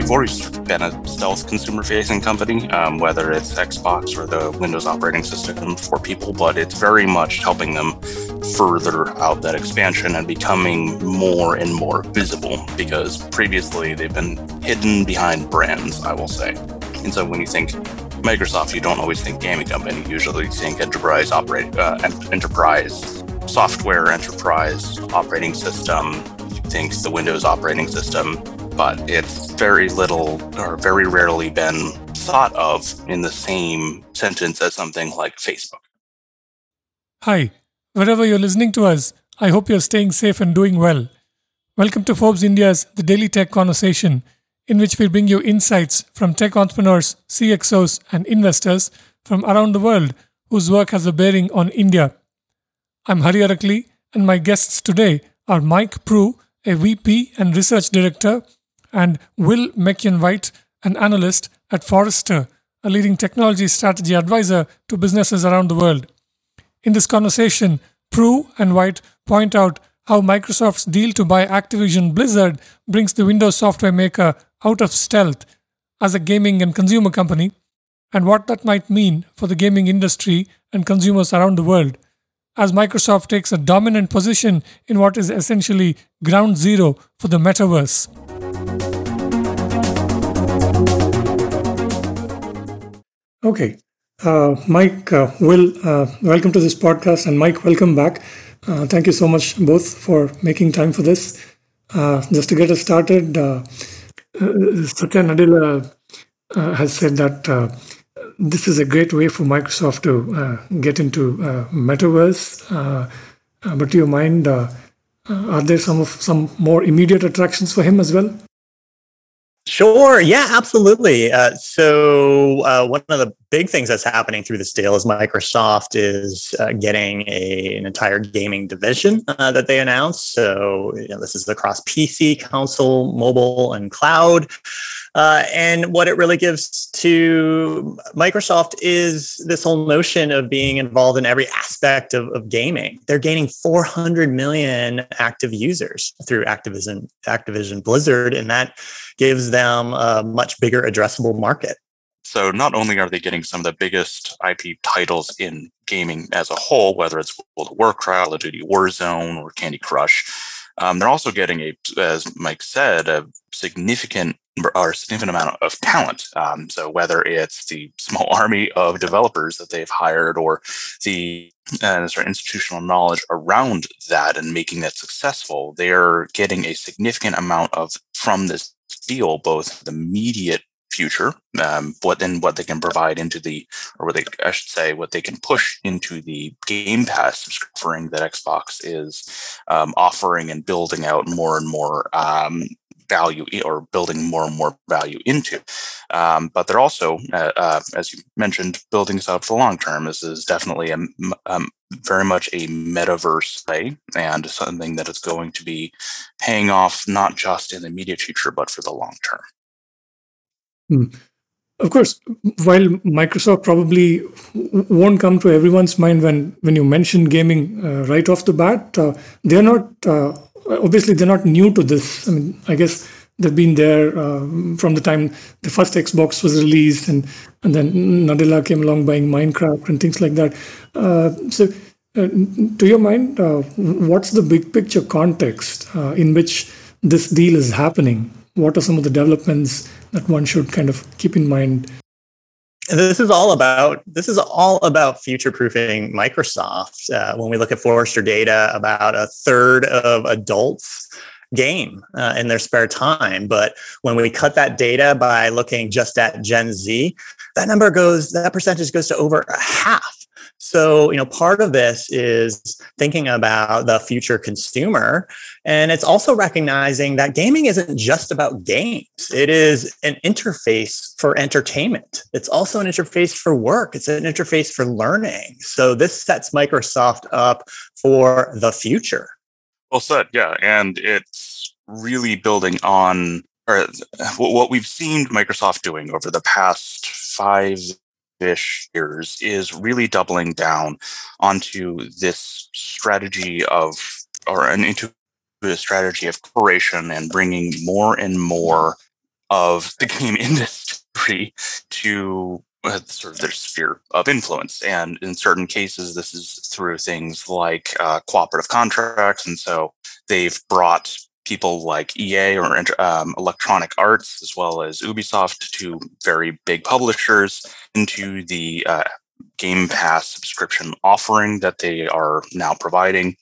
they've always been a stealth consumer facing company, um, whether it's Xbox or the Windows operating system for people, but it's very much helping them further out that expansion and becoming more and more visible because previously they've been hidden behind brands, I will say. And so when you think Microsoft, you don't always think gaming company. You usually think enterprise operate uh, enterprise software, enterprise operating system. You think the Windows operating system, but it's very little or very rarely been thought of in the same sentence as something like Facebook. Hi, wherever you're listening to us, I hope you're staying safe and doing well. Welcome to Forbes India's The Daily Tech Conversation in which we bring you insights from tech entrepreneurs, CXOs, and investors from around the world whose work has a bearing on India. I'm Hari Arakali, and my guests today are Mike Proulx, a VP and Research Director, and Will McKeon-White, an analyst at Forrester, a leading technology strategy advisor to businesses around the world. In this conversation, Proulx and White point out how Microsoft's deal to buy Activision Blizzard brings the Windows software maker out of stealth as a gaming and consumer company, and what that might mean for the gaming industry and consumers around the world, as Microsoft takes a dominant position in what is essentially ground zero for the metaverse. Okay, uh, Mike, uh, Will, uh, welcome to this podcast, and Mike, welcome back. Uh, thank you so much both for making time for this. Uh, just to get us started, uh, uh, Satya Nadella has said that this is a great way for Microsoft to get into metaverse. but to your mind, are there some of some more immediate attractions for him as well? Sure. Yeah, absolutely. Uh, so, uh, one of the big things that's happening through this deal is Microsoft is uh, getting a, an entire gaming division uh, that they announced. So, you know, this is across PC, console, mobile, and cloud. Uh, and what it really gives to Microsoft is this whole notion of being involved in every aspect of, of gaming. They're gaining 400 million active users through Activision, Activision Blizzard, and that gives them a much bigger addressable market. So not only are they getting some of the biggest IP titles in gaming as a whole, whether it's World of Warcraft, Call of Duty Warzone, or Candy Crush, um, they're also getting a, as Mike said, a significant or significant amount of talent. Um, so whether it's the small army of developers that they've hired or the uh, sort of institutional knowledge around that and making that successful, they're getting a significant amount of from this deal, both the immediate future, um, what and what they can provide into the, or what they, I should say, what they can push into the Game Pass offering that Xbox is um, offering and building out more and more um, value or building more and more value into. Um, but they're also, uh, uh, as you mentioned, building this out for the long term. This is definitely a, um, very much a metaverse play and something that is going to be paying off not just in the immediate future, but for the long term. Hmm. Of course, while Microsoft probably won't come to everyone's mind when, when you mention gaming uh, right off the bat, uh, they're not uh, obviously they're not new to this. I mean, I guess they've been there uh, from the time the first Xbox was released, and and then Nadella came along buying Minecraft and things like that. Uh, so, uh, to your mind, what's the big picture context in which this deal is happening? What are some of the developments that one should kind of keep in mind. This is all about this is all about future proofing microsoft uh, when we look at forrester data about a third of adults game uh, in their spare time. But when we cut that data by looking just at gen z that number goes that percentage goes to over a half so, you know, part of this is thinking about the future consumer. And it's also recognizing that gaming isn't just about games, it is an interface for entertainment. It's also an interface for work, it's an interface for learning. So, this sets Microsoft up for the future. Well said. Yeah. And it's really building on or what we've seen Microsoft doing over the past five ish years is really doubling down onto this strategy of or an into a strategy of cooperation and bringing more and more of the game industry to uh, sort of their sphere of influence. And in certain cases, this is through things like uh, cooperative contracts. And so they've brought people like EA or um, Electronic Arts, as well as Ubisoft, two very big publishers, into the uh, Game Pass subscription offering that they are now providing.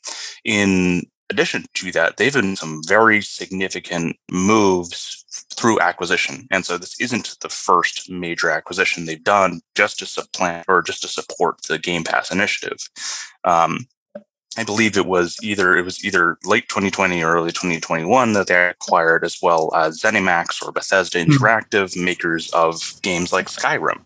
In addition to that, they've done some very significant moves through acquisition. And so this isn't the first major acquisition they've done just to supplant or just to support the Game Pass initiative. Um, I believe it was either it was either late 2020 or early 2021 that they acquired as well as ZeniMax or Bethesda hmm. Interactive, mm-hmm. makers of games like Skyrim.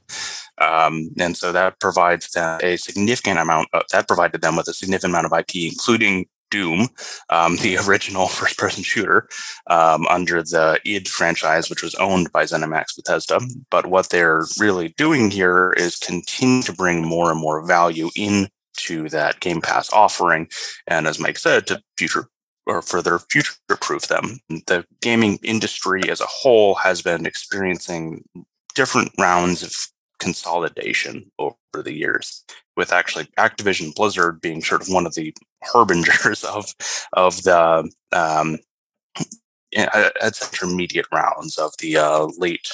Um, and so that provides them a significant amount of, that provided them with a significant amount of IP, including Doom, um, the original first person shooter, um, under the id franchise, which was owned by ZeniMax Bethesda. But what they're really doing here is continue to bring more and more value into that Game Pass offering. And as Mike said, to future or further future proof them. The gaming industry as a whole has been experiencing different rounds of consolidation over the years, with actually Activision Blizzard being sort of one of the harbingers of of the um, at intermediate rounds of the uh, late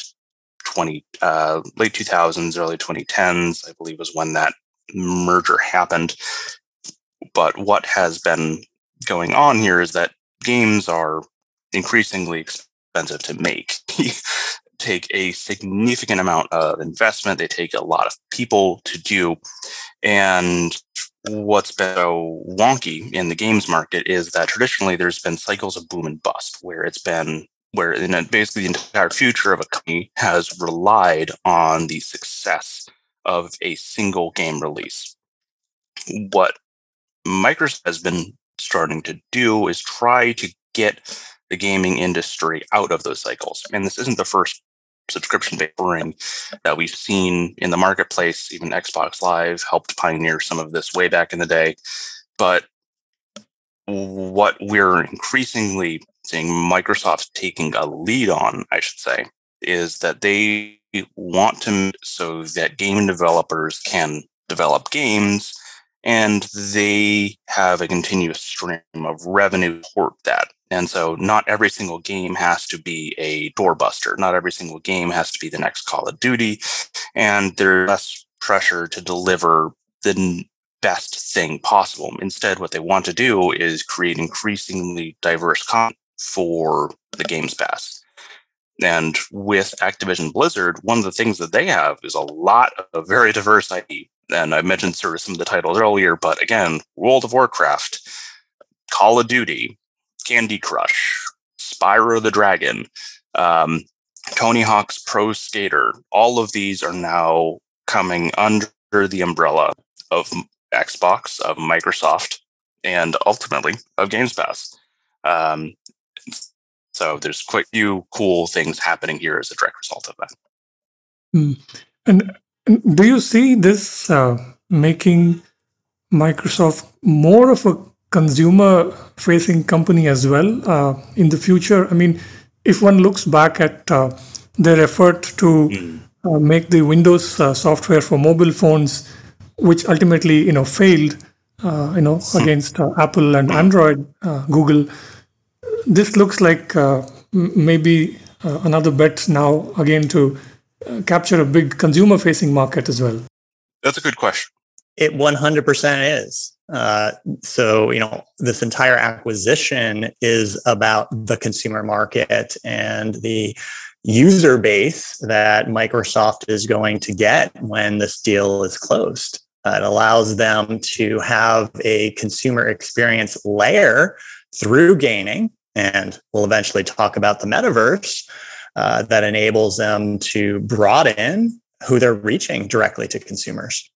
20 uh, late 2000s early 2010s i believe was when that merger happened but what has been going on here is that games are increasingly expensive to make take a significant amount of investment. They take a lot of people to do. And what's been so wonky in the games market is that traditionally there's been cycles of boom and bust where it's been where basically the entire future of a company has relied on the success of a single game release. What Microsoft has been starting to do is try to get the gaming industry out of those cycles. And this isn't the first subscription offering that we've seen in the marketplace. Even Xbox Live helped pioneer some of this way back in the day. But what we're increasingly seeing Microsoft taking a lead on, I should say, is that they want to so that game developers can develop games and they have a continuous stream of revenue toward that. And so not every single game has to be a doorbuster. Not every single game has to be the next Call of Duty. And there's less pressure to deliver the best thing possible. Instead, what they want to do is create increasingly diverse content for the Games Pass. And with Activision Blizzard, one of the things that they have is a lot of very diverse IP. And I mentioned sort of some of the titles earlier, but again, World of Warcraft, Call of Duty, Candy Crush, Spyro the Dragon, um, Tony Hawk's Pro Skater. All of these are now coming under the umbrella of Xbox, of Microsoft, and ultimately of Games Pass. Um, so there's quite a few cool things happening here as a direct result of that. Mm. And do you see this uh, making Microsoft more of a consumer facing company as well uh, in the future. I mean, if one looks back at uh, their effort to mm. uh, make the Windows uh, software for mobile phones, which ultimately you know failed, uh, you know hmm. against uh, Apple and Android, Google, this looks like maybe another bet now again to capture a big consumer facing market as well. That's a good question. It 100% is. Uh, so, you know, this entire acquisition is about the consumer market and the user base that Microsoft is going to get when this deal is closed. Uh, it allows them to have a consumer experience layer through gaming, and we'll eventually talk about the metaverse uh, that enables them to broaden who they're reaching directly to consumers.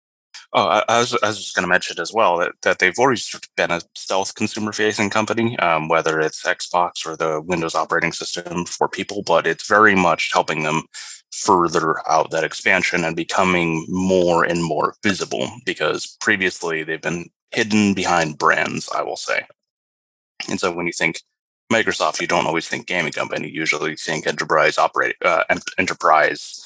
Oh, I, was, I was just going to mention as well that, that they've always been a stealth consumer facing company, um, whether it's Xbox or the Windows operating system for people, but it's very much helping them further out that expansion and becoming more and more visible because previously they've been hidden behind brands, I will say. And so when you think Microsoft, you don't always think gaming company. You usually think enterprise operate uh, enterprise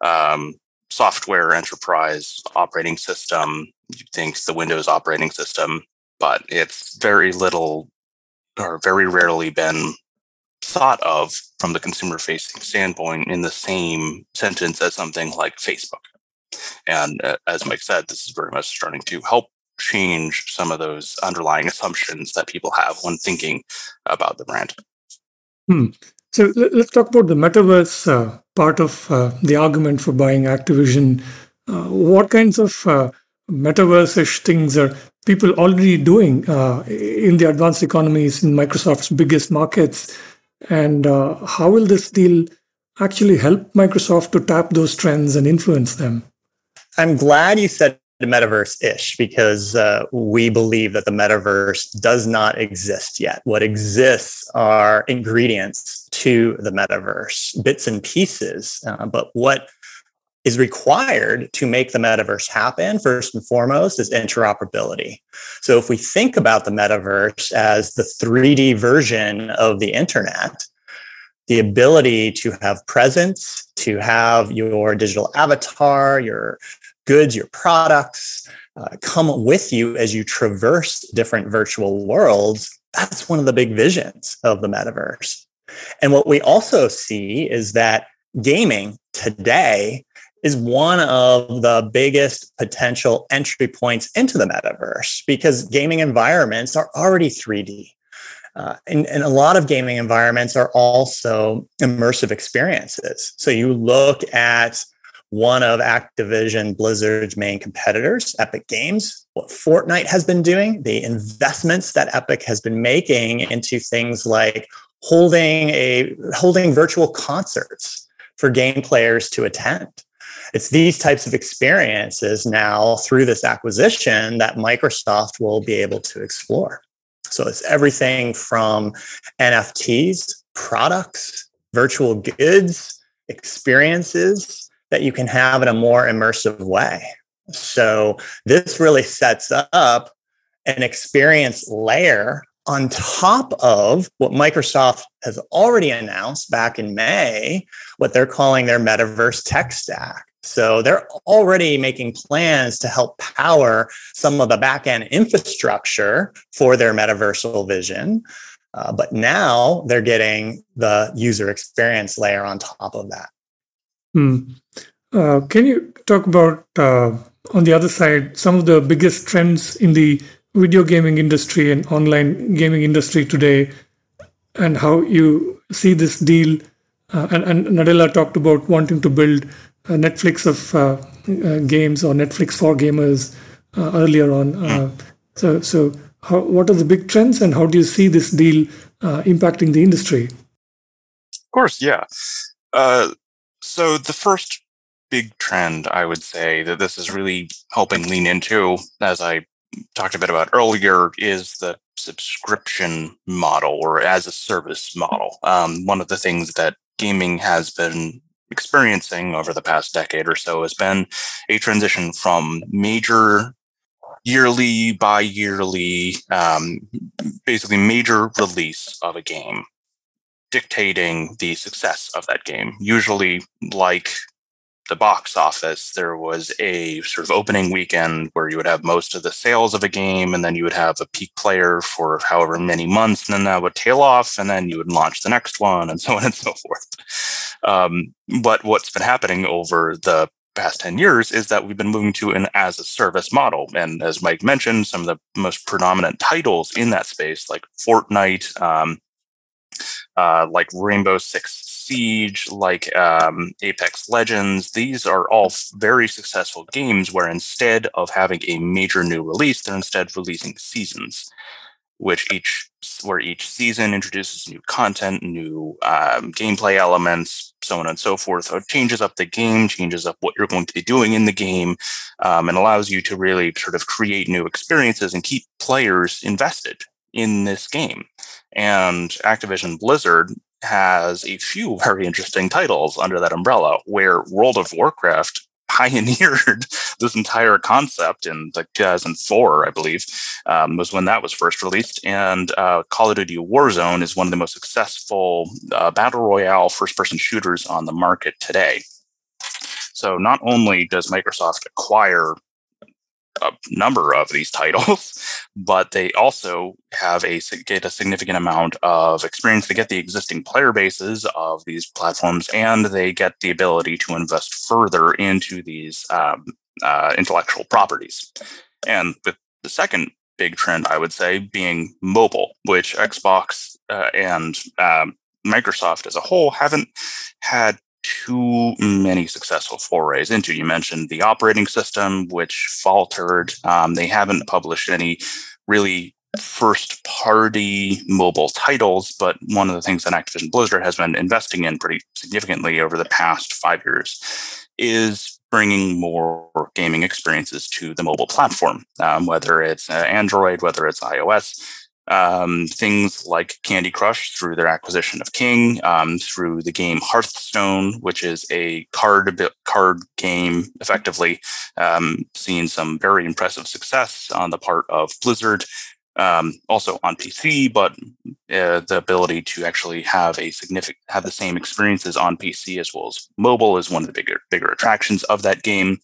um, software, enterprise operating system. You think the Windows operating system, but it's very little or very rarely been thought of from the consumer facing standpoint in the same sentence as something like Facebook. And uh, as Mike said, this is very much starting to help change some of those underlying assumptions that people have when thinking about the brand. Hmm. So let's talk about the metaverse uh, part of uh, the argument for buying Activision. Uh, what kinds of uh, metaverse-ish things are people already doing uh, in the advanced economies in Microsoft's biggest markets? And uh, how will this deal actually help Microsoft to tap those trends and influence them? I'm glad you said metaverse ish because uh, we believe that the metaverse does not exist yet. What exists are ingredients to the metaverse, bits and pieces. Uh, but what is required to make the metaverse happen, first and foremost, is interoperability. So if we think about the metaverse as the 3D version of the internet, the ability to have presence, to have your digital avatar, your goods, your products uh, come with you as you traverse different virtual worlds. That's one of the big visions of the metaverse. And what we also see is that gaming today is one of the biggest potential entry points into the metaverse because gaming environments are already 3D. Uh, and, and a lot of gaming environments are also immersive experiences. So you look at one of Activision Blizzard's main competitors, Epic Games, what Fortnite has been doing, the investments that Epic has been making into things like holding a holding virtual concerts for game players to attend. It's these types of experiences now through this acquisition that Microsoft will be able to explore. So it's everything from NFTs, products, virtual goods, experiences, that you can have in a more immersive way. So this really sets up an experience layer on top of what Microsoft has already announced back in May, what they're calling their metaverse tech stack. So they're already making plans to help power some of the backend infrastructure for their metaversal vision. Uh, but now they're getting the user experience layer on top of that. Hmm. Uh, can you talk about, uh, on the other side, some of the biggest trends in the video gaming industry and online gaming industry today, and how you see this deal? Uh, and, and Nadella talked about wanting to build a Netflix of uh, uh, games or Netflix for gamers uh, earlier on. so, so how, what are the big trends, and how do you see this deal impacting the industry? Of course, yeah. So the first big trend I would say that this is really helping lean into, as I talked a bit about earlier, is the subscription model or as a service model. Um, one of the things that gaming has been experiencing over the past decade or so has been a transition from major yearly, bi-yearly, um, basically major release of a game dictating the success of that game. Usually, like the box office, there was a sort of opening weekend where you would have most of the sales of a game, and then you would have a peak player for however many months, and then that would tail off, and then you would launch the next one, and so on and so forth. Um, but what's been happening over the past 10 years is that we've been moving to an as a service model. And as Mike mentioned, some of the most predominant titles in that space, like Fortnite, um, uh, like Rainbow Six Siege, like um, Apex Legends, these are all very successful games where instead of having a major new release, they're instead releasing seasons, which each where each season introduces new content, new um, gameplay elements, so on and so forth. So it changes up the game, changes up what you're going to be doing in the game, um, and allows you to really sort of create new experiences and keep players invested in this game. And Activision Blizzard has a few very interesting titles under that umbrella, where World of Warcraft pioneered this entire concept in like 2004, I believe, um, was when that was first released. And uh, Call of Duty Warzone is one of the most successful uh, battle royale first person shooters on the market today. So not only does Microsoft acquire a number of these titles, but they also have a get a significant amount of experience. They get the existing player bases of these platforms, and they get the ability to invest further into these um, uh, intellectual properties. And with the second big trend, I would say, being mobile, which Xbox uh, and um, Microsoft as a whole haven't had too many successful forays into. You mentioned the operating system, which faltered. Um, they haven't published any really first party mobile titles, but one of the things that Activision Blizzard has been investing in pretty significantly over the past five years is bringing more gaming experiences to the mobile platform, um, whether it's uh, Android, whether it's iOS um, things like Candy Crush through their acquisition of King, um, through the game Hearthstone, which is a card card game, effectively um, seeing some very impressive success on the part of Blizzard. Um, also on PC, but uh, the ability to actually have a significant have the same experiences on PC as well as mobile is one of the bigger bigger attractions of that game.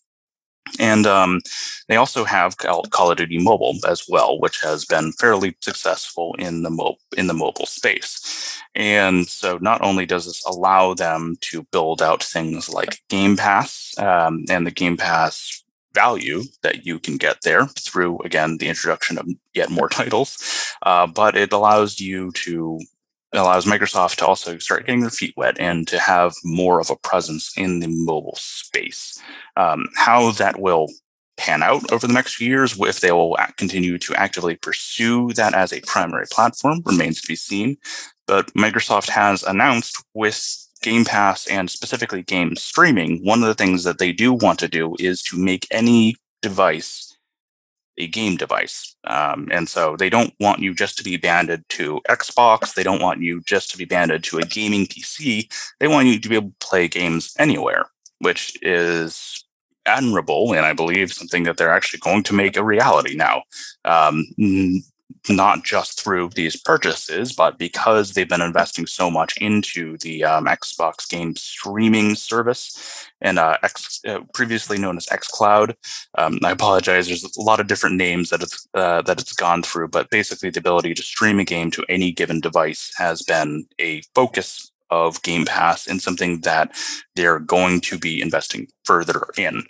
And um, they also have Call of Duty Mobile as well, which has been fairly successful in the mo- in the mobile space. And so, not only does this allow them to build out things like Game Pass um, and the Game Pass value that you can get there through again the introduction of yet more titles, uh, but it allows you to allows Microsoft to also start getting their feet wet and to have more of a presence in the mobile space. Um, how that will pan out over the next few years, if they will continue to actively pursue that as a primary platform, remains to be seen. But Microsoft has announced with Game Pass and specifically game streaming, one of the things that they do want to do is to make any device a game device. Um, and so they don't want you just to be banded to Xbox. They don't want you just to be banded to a gaming PC. They want you to be able to play games anywhere, which is admirable and I believe something that they're actually going to make a reality now. Um, not just through these purchases, but because they've been investing so much into the um, Xbox game streaming service and uh, X, uh, previously known as XCloud. Um, I apologize. There's a lot of different names that it's uh, that it's gone through, but basically the ability to stream a game to any given device has been a focus of Game Pass and something that they're going to be investing further in.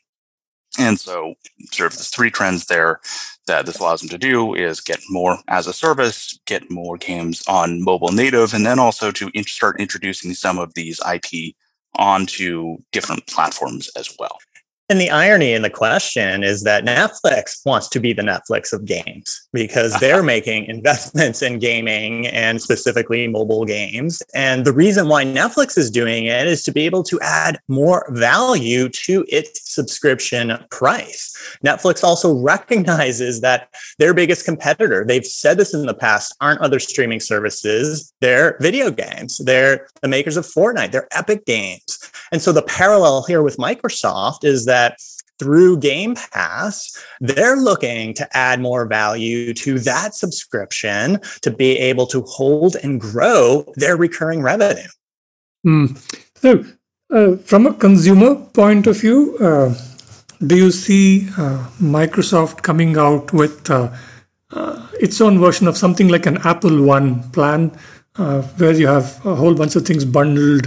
And so, sort of the three trends there that this allows them to do is get more as a service, get more games on mobile native, and then also to start introducing some of these IP onto different platforms as well. And the irony in the question is that Netflix wants to be the Netflix of games because they're making investments in gaming and specifically mobile games. And the reason why Netflix is doing it is to be able to add more value to its subscription price. Netflix also recognizes that their biggest competitor, they've said this in the past, aren't other streaming services, they're video games. They're the makers of Fortnite, they're Epic Games. And so the parallel here with Microsoft is that through Game Pass, they're looking to add more value to that subscription to be able to hold and grow their recurring revenue. Mm. So, uh, from a consumer point of view, uh, do you see uh, Microsoft coming out with uh, uh, its own version of something like an Apple One plan, uh, where you have a whole bunch of things bundled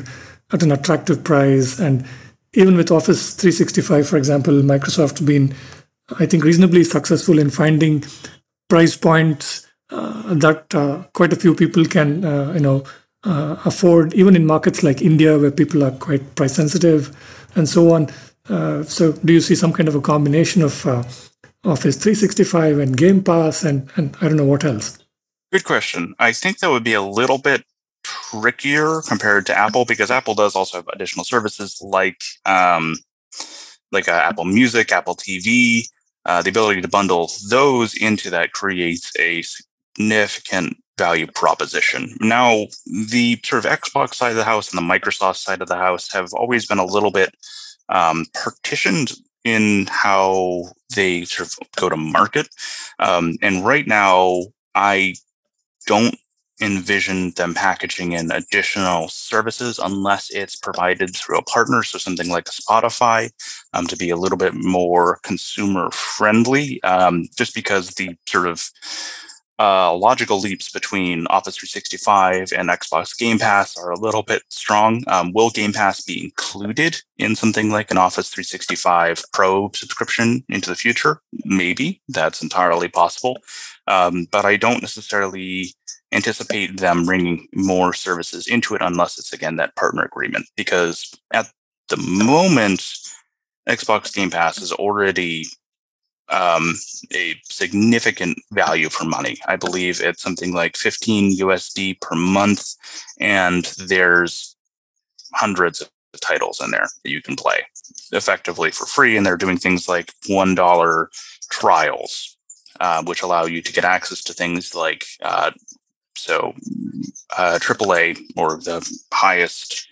at an attractive price and even with Office 365, for example, Microsoft been, I think, reasonably successful in finding price points uh, that uh, quite a few people can, uh, you know, uh, afford, even in markets like India, where people are quite price sensitive, and so on. Uh, so, do you see some kind of a combination of uh, Office 365 and Game Pass, and and I don't know what else? Good question. I think that would be a little bit trickier compared to Apple because Apple does also have additional services like um, like uh, Apple Music, Apple TV. Uh, the ability to bundle those into that creates a significant value proposition. Now, the sort of Xbox side of the house and the Microsoft side of the house have always been a little bit um, partitioned in how they sort of go to market. Um, and right now, I don't envision them packaging in additional services unless it's provided through a partner, so something like Spotify, um, to be a little bit more consumer friendly. Um, just because the sort of uh, logical leaps between Office 365 and Xbox Game Pass are a little bit strong. Um, will Game Pass be included in something like an Office 365 Pro subscription into the future? Maybe that's entirely possible. Um, but I don't necessarily anticipate them bringing more services into it unless it's again that partner agreement. Because at the moment, Xbox Game Pass is already um, a significant value for money. I believe it's something like 15 USD per month, and there's hundreds of titles in there that you can play effectively for free. And they're doing things like $1 trials, uh, which allow you to get access to things like uh, so uh, AAA or the highest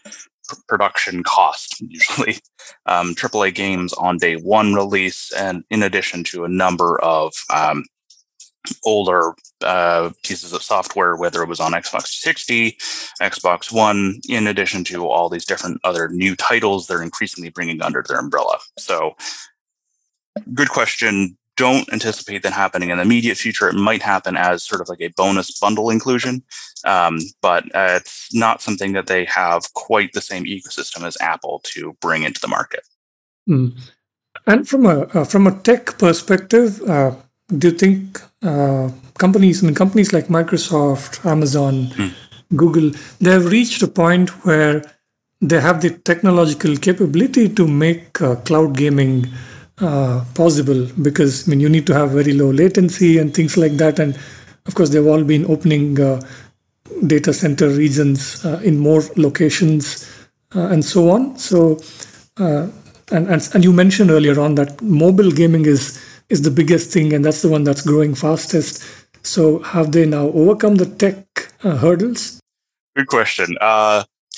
production cost usually um, AAA games on day one release, and in addition to a number of um, older uh, pieces of software, whether it was on Xbox 60, Xbox One, in addition to all these different other new titles they're increasingly bringing under their umbrella. So, good question don't anticipate that happening in the immediate future. It might happen as sort of like a bonus bundle inclusion, um, but uh, it's not something that they have quite the same ecosystem as Apple to bring into the market. Mm. And from a uh, from a tech perspective, uh, do you think uh, companies, I mean, companies like Microsoft, Amazon, mm. Google, they have reached a point where they have the technological capability to make uh, cloud gaming uh, possible because I mean you need to have very low latency and things like that. And of course, they've all been opening uh, data center regions uh, in more locations uh, and so on. So, uh, and, and and you mentioned earlier on that mobile gaming is is the biggest thing, and that's the one that's growing fastest. So, have they now overcome the tech hurdles? Good question.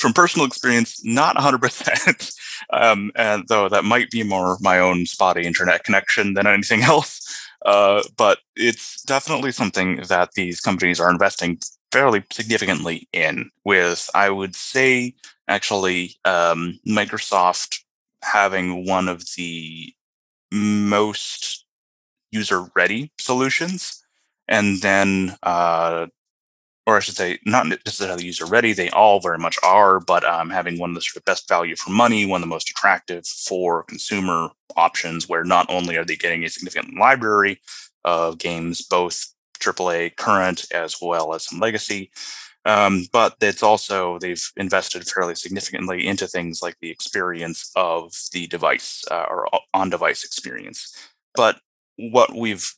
From personal experience, not 100%. Um, and though that might be more my own spotty internet connection than anything else. Uh, but it's definitely something that these companies are investing fairly significantly in. With, I would say, actually, um, Microsoft having one of the most user ready solutions. And then uh, or I should say, not necessarily user ready. They all very much are, but um, having one of the sort of best value for money, one of the most attractive for consumer options, where not only are they getting a significant library of games, both AAA current as well as some legacy, um, but it's also they've invested fairly significantly into things like the experience of the device uh, or on-device experience. But what we've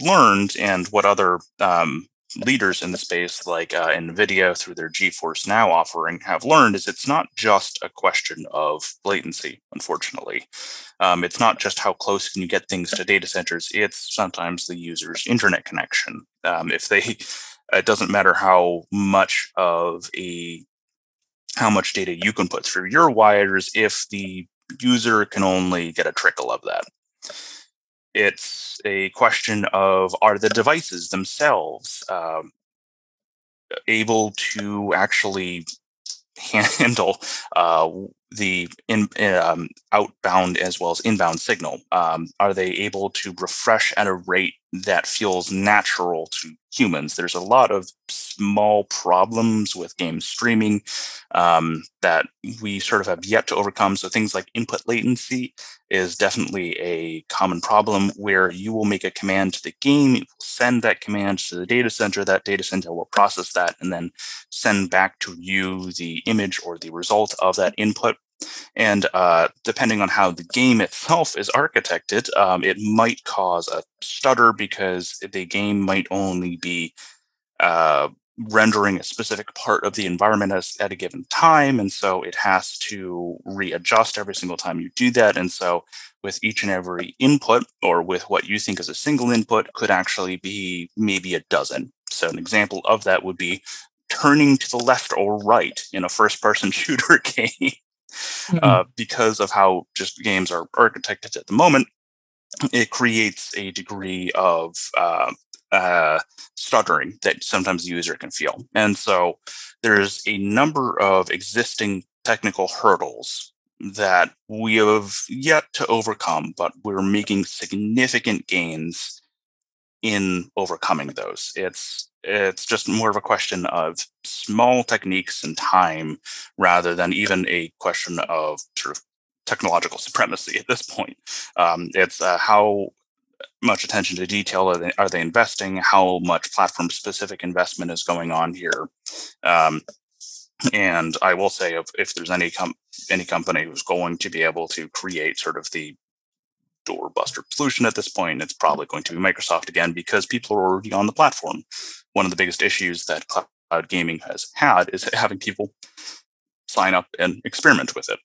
learned and what other um, leaders in the space like uh, nvidia through their geforce now offering have learned is it's not just a question of latency unfortunately. Um, it's not just how close can you get things to data centers it's sometimes the user's internet connection. Um, if they it doesn't matter how much of a how much data you can put through your wires if the user can only get a trickle of that it's a question of are the devices themselves um, able to actually handle uh, the in, um, outbound as well as inbound signal? Um, are they able to refresh at a rate that feels natural to humans? There's a lot of small problems with game streaming um, that we sort of have yet to overcome. So things like input latency is definitely a common problem where you will make a command to the game, it will send that command to the data center, that data center will process that and then send back to you the image or the result of that input. And uh, depending on how the game itself is architected, um, it might cause a stutter because the game might only be uh, rendering a specific part of the environment as, at a given time. And so it has to readjust every single time you do that. And so with each and every input, or with what you think is a single input, could actually be maybe a dozen. So an example of that would be turning to the left or right in a first person shooter game. Mm-hmm. Uh, because of how just games are architected at the moment, it creates a degree of uh, uh, stuttering that sometimes the user can feel. And so there's a number of existing technical hurdles that we have yet to overcome, but we're making significant gains in overcoming those. It's it's just more of a question of small techniques and time rather than even a question of sort of technological supremacy at this point. Um, it's uh, how much attention to detail are they, are they investing? How much platform specific investment is going on here? Um, and I will say, if, if there's any com- any company who's going to be able to create sort of the doorbuster solution at this point, it's probably going to be Microsoft again because people are already on the platform. One of the biggest issues that cloud gaming has had is having people sign up and experiment with it.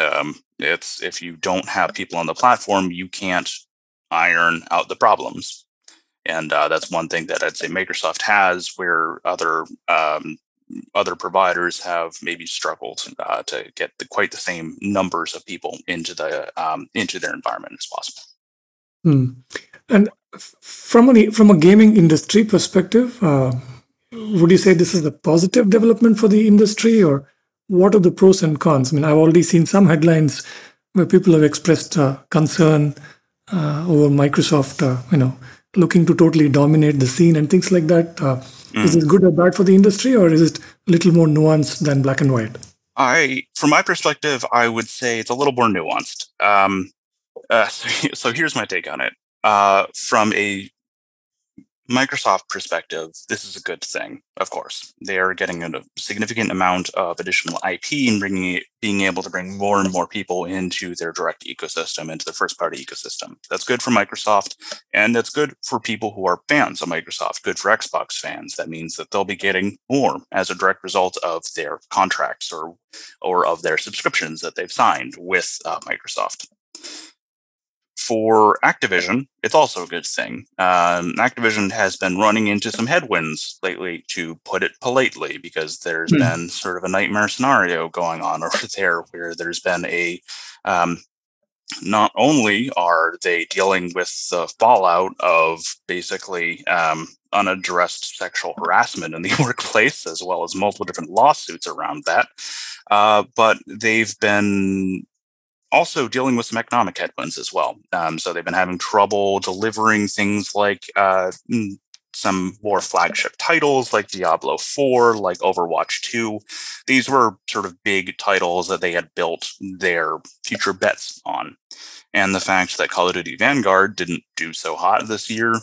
Um, it's if you don't have people on the platform, you can't iron out the problems. And uh, that's one thing that I'd say Microsoft has, where other um, other providers have maybe struggled uh, to get the, quite the same numbers of people into the um, into their environment as possible. Hmm. And from a from a gaming industry perspective, uh, would you say this is a positive development for the industry, or what are the pros and cons? I mean, I've already seen some headlines where people have expressed uh, concern uh, over Microsoft, uh, you know, looking to totally dominate the scene and things like that. Mm. Is it good or bad for the industry, or is it a little more nuanced than black and white? I, from my perspective, I would say it's a little more nuanced. Um, uh, so, so, here's my take on it. Uh, from a Microsoft perspective, this is a good thing, of course. They are getting a significant amount of additional IP and bringing being able to bring more and more people into their direct ecosystem, into the first party ecosystem. That's good for Microsoft, and that's good for people who are fans of Microsoft, good for Xbox fans. That means that they'll be getting more as a direct result of their contracts or, or of their subscriptions that they've signed with uh, Microsoft for Activision, it's also a good thing. Um, Activision has been running into some headwinds lately, to put it politely, because there's hmm. been sort of a nightmare scenario going on over there where there's been a um, not only are they dealing with the fallout of basically um, unaddressed sexual harassment in the workplace, as well as multiple different lawsuits around that, uh, but they've been also dealing with some economic headwinds as well. Um, so they've been having trouble delivering things like uh, some more flagship titles like Diablo 4, like Overwatch 2. These were sort of big titles that they had built their future bets on. And the fact that Call of Duty Vanguard didn't do so hot this year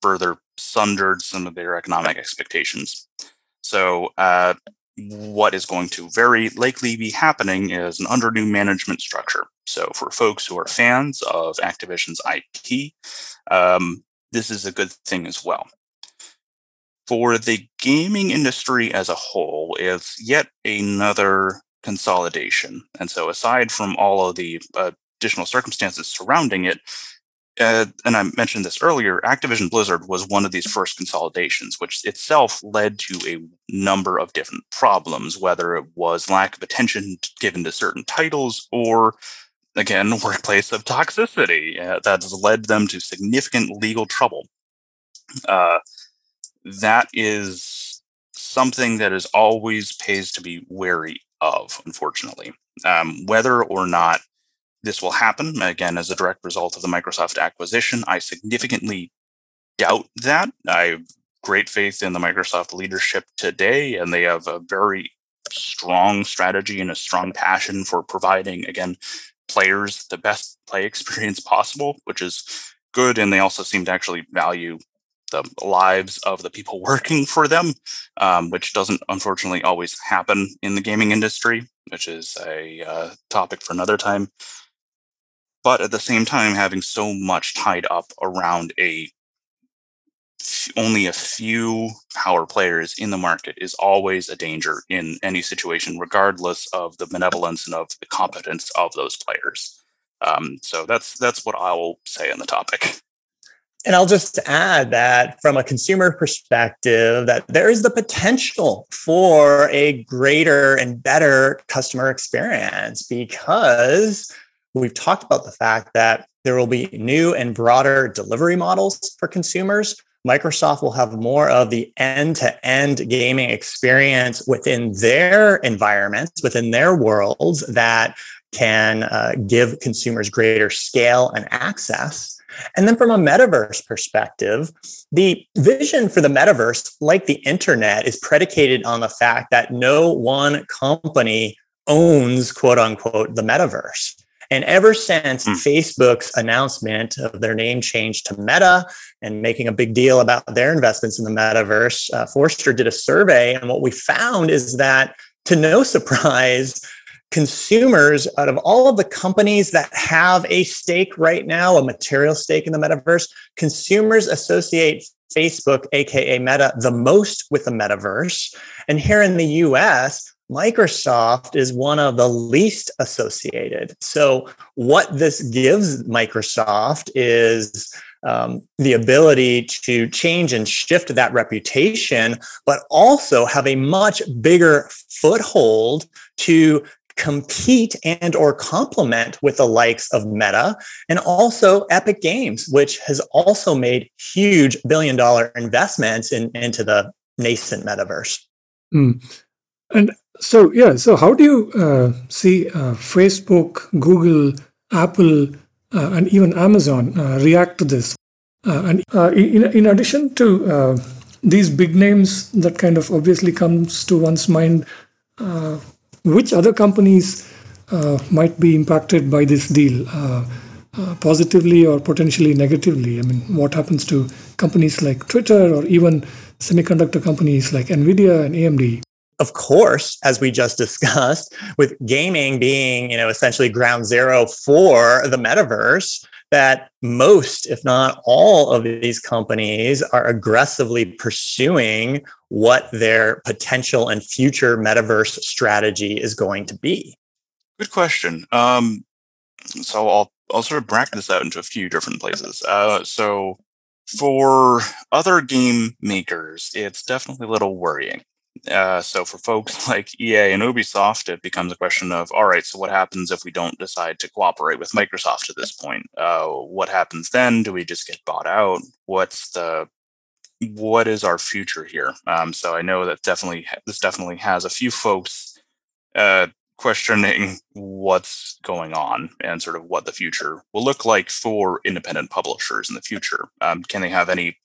further sundered some of their economic expectations. So uh, what is going to very likely be happening is an under new management structure. So, for folks who are fans of Activision's IP, um, this is a good thing as well. For the gaming industry as a whole, it's yet another consolidation. And so, aside from all of the uh, additional circumstances surrounding it, uh, and I mentioned this earlier, Activision Blizzard was one of these first consolidations, which itself led to a number of different problems, whether it was lack of attention given to certain titles or, again, workplace of toxicity uh, that has led them to significant legal trouble. Uh, that is something that is always pays to be wary of, unfortunately. Um, whether or not this will happen again as a direct result of the Microsoft acquisition. I significantly doubt that. I have great faith in the Microsoft leadership today, and they have a very strong strategy and a strong passion for providing, again, players the best play experience possible, which is good. And they also seem to actually value the lives of the people working for them, um, which doesn't unfortunately always happen in the gaming industry, which is a uh, topic for another time but at the same time having so much tied up around a only a few power players in the market is always a danger in any situation, regardless of the benevolence and of the competence of those players. Um, so that's that's what I will say on the topic. and I'll just add that from a consumer perspective, that there is the potential for a greater and better customer experience because we've talked about the fact that there will be new and broader delivery models for consumers. Microsoft will have more of the end to end gaming experience within their environments, within their worlds that can uh, give consumers greater scale and access. And then from a metaverse perspective, the vision for the metaverse, like the internet, is predicated on the fact that no one company owns, quote unquote, the metaverse. And ever since mm. Facebook's announcement of their name change to Meta and making a big deal about their investments in the metaverse, uh, Forrester did a survey. And what we found is that, to no surprise, consumers out of all of the companies that have a stake right now, a material stake in the metaverse, consumers associate Facebook, aka Meta, the most with the metaverse. And here in the US, Microsoft is one of the least associated. So, what this gives Microsoft is um, the ability to change and shift that reputation, but also have a much bigger foothold to compete and or complement with the likes of meta and also epic games which has also made huge billion dollar investments in, into the nascent metaverse mm. and so yeah so how do you uh, see uh, facebook google apple uh, and even amazon uh, react to this uh, and uh, in, in addition to these big names that kind of obviously comes to one's mind which other companies might be impacted by this deal, positively or potentially negatively? I mean, what happens to companies like Twitter or even semiconductor companies like Nvidia and AMD? Of course, as we just discussed, with gaming being, you know, essentially ground zero for the metaverse, that most, if not all, of these companies are aggressively pursuing what their potential and future metaverse strategy is going to be. Good question. Um, so I'll I'll sort of bracket this out into a few different places. Uh, so for other game makers, it's definitely a little worrying. Uh, so for folks like EA and Ubisoft, it becomes a question of, all right, so what happens if we don't decide to cooperate with Microsoft at this point? Uh, what happens then? Do we just get bought out? What's the what is our future here? Um, so I know that definitely this definitely has a few folks uh, questioning what's going on and sort of what the future will look like for independent publishers in the future. Um, can they have any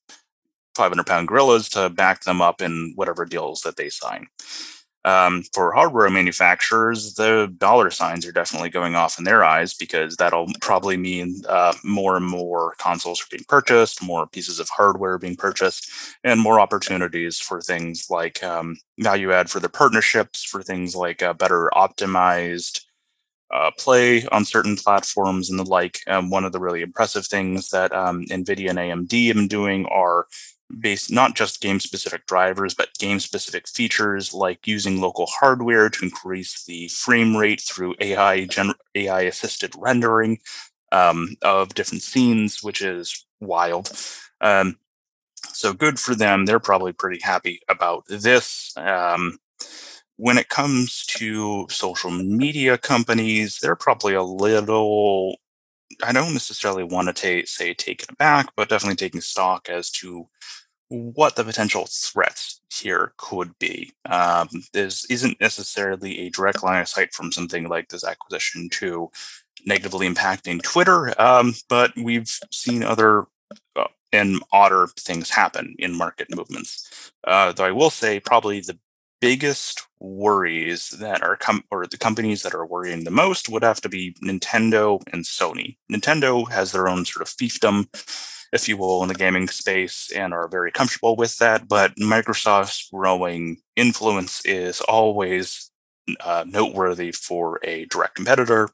500 pound gorillas to back them up in whatever deals that they sign. Um, for hardware manufacturers, the dollar signs are definitely going off in their eyes because that'll probably mean uh, more and more consoles are being purchased, more pieces of hardware being purchased, and more opportunities for things like um, value add for their partnerships, for things like uh, better optimized uh, play on certain platforms and the like. Um, one of the really impressive things that um, NVIDIA and AMD have been doing are based not just game specific drivers, but game specific features like using local hardware to increase the frame rate through AI gen- AI assisted rendering um, of different scenes, which is wild. Um, so good for them. They're probably pretty happy about this. Um, when it comes to social media companies, they're probably a little I don't necessarily want to ta- say taken aback, but definitely taking stock as to what the potential threats here could be. Um, this isn't necessarily a direct line of sight from something like this acquisition to negatively impacting Twitter, um, but we've seen other uh, and odder things happen in market movements. Uh, though I will say, probably the biggest worries that are com- or the companies that are worrying the most would have to be Nintendo and Sony. Nintendo has their own sort of fiefdom if you will, in the gaming space and are very comfortable with that. But Microsoft's growing influence is always uh, noteworthy for a direct competitor.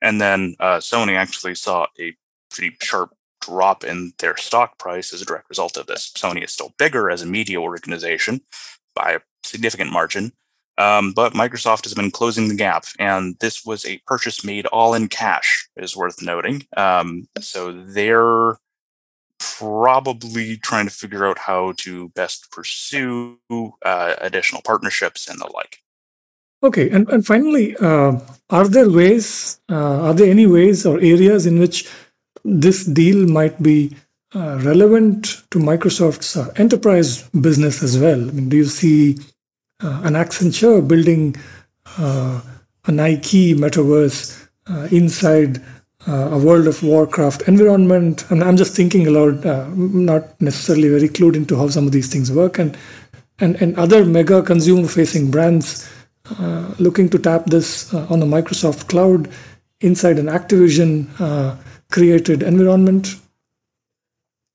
And then uh, Sony actually saw a pretty sharp drop in their stock price as a direct result of this. Sony is still bigger as a media organization by significant margin. Um, but Microsoft has been closing the gap, and this was a purchase made all in cash, is worth noting. Um, so their probably trying to figure out how to best pursue uh, additional partnerships and the like. Okay, and, and finally, uh, are there ways, uh, are there any ways or areas in which this deal might be uh, relevant to Microsoft's uh, enterprise business as well? I mean, do you see an Accenture building uh, a Nike metaverse inside a World of Warcraft environment? And I'm just thinking aloud, not necessarily very clued into how some of these things work, and and, and other mega consumer facing brands uh, looking to tap this uh, on the Microsoft cloud inside an Activision uh, created environment?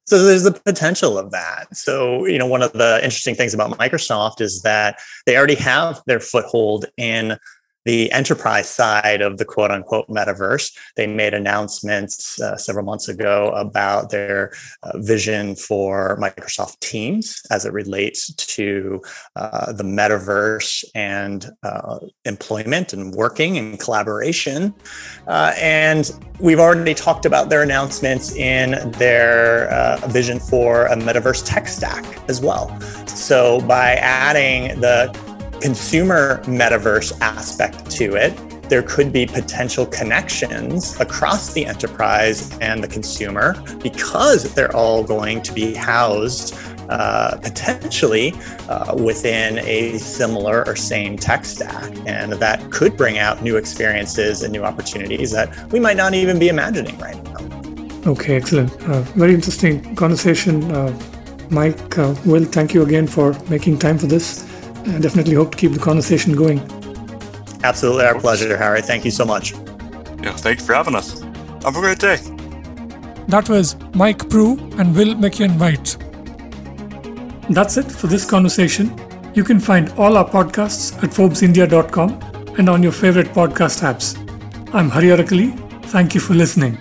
So there's the potential of that. So, you know, one of the interesting things about Microsoft is that they already have their foothold in the enterprise side of the quote unquote metaverse. They made announcements uh, several months ago about their uh, vision for Microsoft Teams as it relates to uh, the metaverse and uh, employment and working and collaboration. Uh, and we've already talked about their announcements in their uh, vision for a metaverse tech stack as well. So by adding the consumer metaverse aspect to it, there could be potential connections across the enterprise and the consumer because they're all going to be housed uh, potentially uh, within a similar or same tech stack. And that could bring out new experiences and new opportunities that we might not even be imagining right now. Okay, excellent. Uh, very interesting conversation. Uh, Mike, uh, Will, thank you again for making time for this. I definitely hope to keep the conversation going. Absolutely, our pleasure, Harry. Thank you so much. Yeah, thank you for having us. Have a great day. That was Mike Proulx and Will McKeon-White. That's it for this conversation. You can find all our podcasts at ForbesIndia.com and on your favorite podcast apps. I'm Hari Arakali. Thank you for listening.